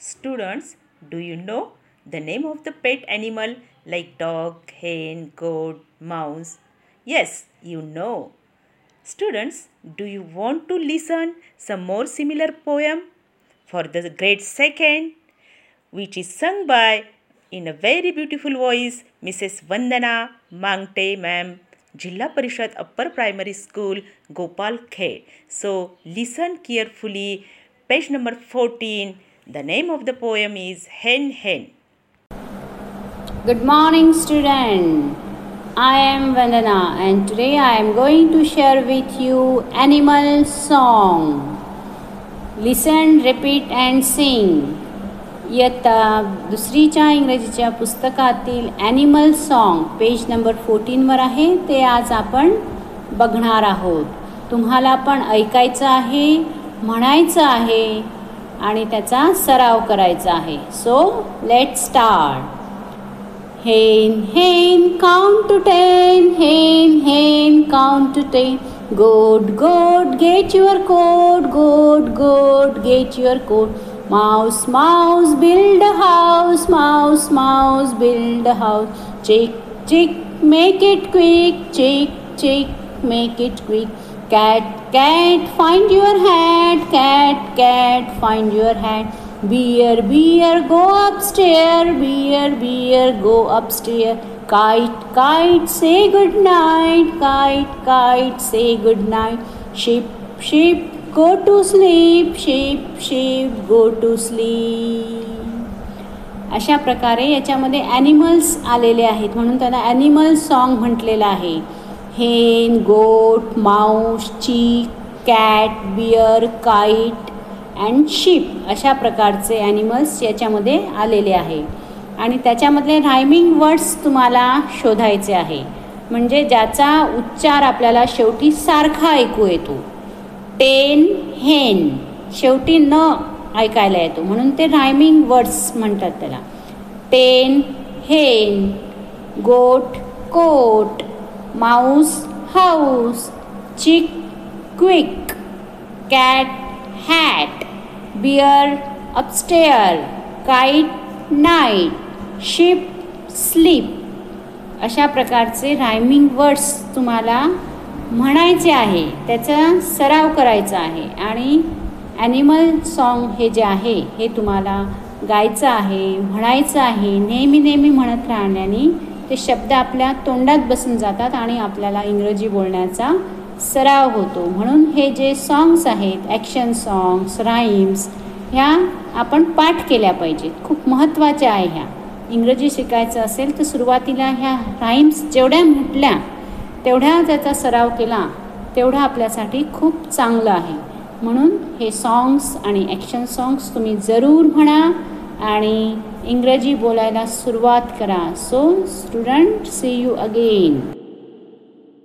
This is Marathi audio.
Students, do you know the name of the pet animal like dog, hen, goat, mouse? Yes, you know. Students, do you want to listen some more similar poem for the grade second, which is sung by in a very beautiful voice Mrs. Vandana Mangte ma'am, Jilla Parishad Upper Primary School, Gopal Khed. So listen carefully. Page number 14. The name of the poem is Hen Hen. Good morning, student. I am Vandana, and today I am going to share with you animal song. Listen, repeat, and sing. इयत्ता दुसरीच्या इंग्रजीच्या पुस्तकातील ॲनिमल सॉन्ग पेज नंबर फोर्टीनवर आहे ते आज आपण बघणार आहोत तुम्हाला पण ऐकायचं आहे म्हणायचं आहे आणि त्याचा सराव करायचा आहे. सो लेट स्टार्ट हेन हेन काउंट टू टेन हेन हेन काउंट टू टेन गोड goat gate your coat goat goat get your coat mouse mouse build house mouse mouse build house chick chick make it quick chick chick make it quick cat cat find your hat cat cat find your hat beer beer go upstairs beer beer go upstairs kite kite say good night kite kite say good night ship ship go to sleep ship ship go to sleep अशा प्रकारे याच्यामध्ये ॲनिमल्स आलेले आहेत म्हणून त्याला ॲनिमल सॉन्ग म्हटलेलं आहे hen goat mouse chick cat bear kite and ship अशा प्रकारचे ॲनिमल्स याच्यामध्ये आलेले आहे. आणि त्याच्यामधले रायमिंग वर्ड्स तुम्हाला शोधायचे आहे. म्हणजे ज्याचा उच्चार आपल्याला शेवटी सारखा ऐकू येतो. टेन हेन शेवटी न ऐकायला येतो. म्हणून ते रायमिंग वर्ड्स म्हणतात त्याला. Ten hen goat coat mouse house chick quick cat hat bear upstair kite night ship sleep अशा प्रकारचे रायमिंग वर्ड्स तुम्हाला म्हणायचे आहे. त्याचा सराव करायचा आहे आणि ॲनिमल सॉन्ग हे जे आहे हे तुम्हाला गायचं आहे म्हणायचं आहे नेहमी नेहमी म्हणत राहण्याने ते शब्द आपल्या तोंडात बसून जातात आणि आपल्याला इंग्रजी बोलण्याचा सराव होतो. म्हणून हे जे सॉन्ग्स आहेत ॲक्शन सॉन्ग्स राईम्स ह्या आपण पाठ केल्या पाहिजेत. खूप महत्त्वाच्या आहे ह्या. इंग्रजी शिकायचं असेल तर सुरुवातीला ह्या राईम्स जेवढ्या म्हटल्या तेवढ्या त्याचा सराव केला तेवढा आपल्यासाठी खूप चांगलं आहे. म्हणून हे सॉन्ग्स आणि ॲक्शन सॉंग्स तुम्ही जरूर म्हणा. आणि इंग्रजी बोलायला सुरुवात करा. So student see you again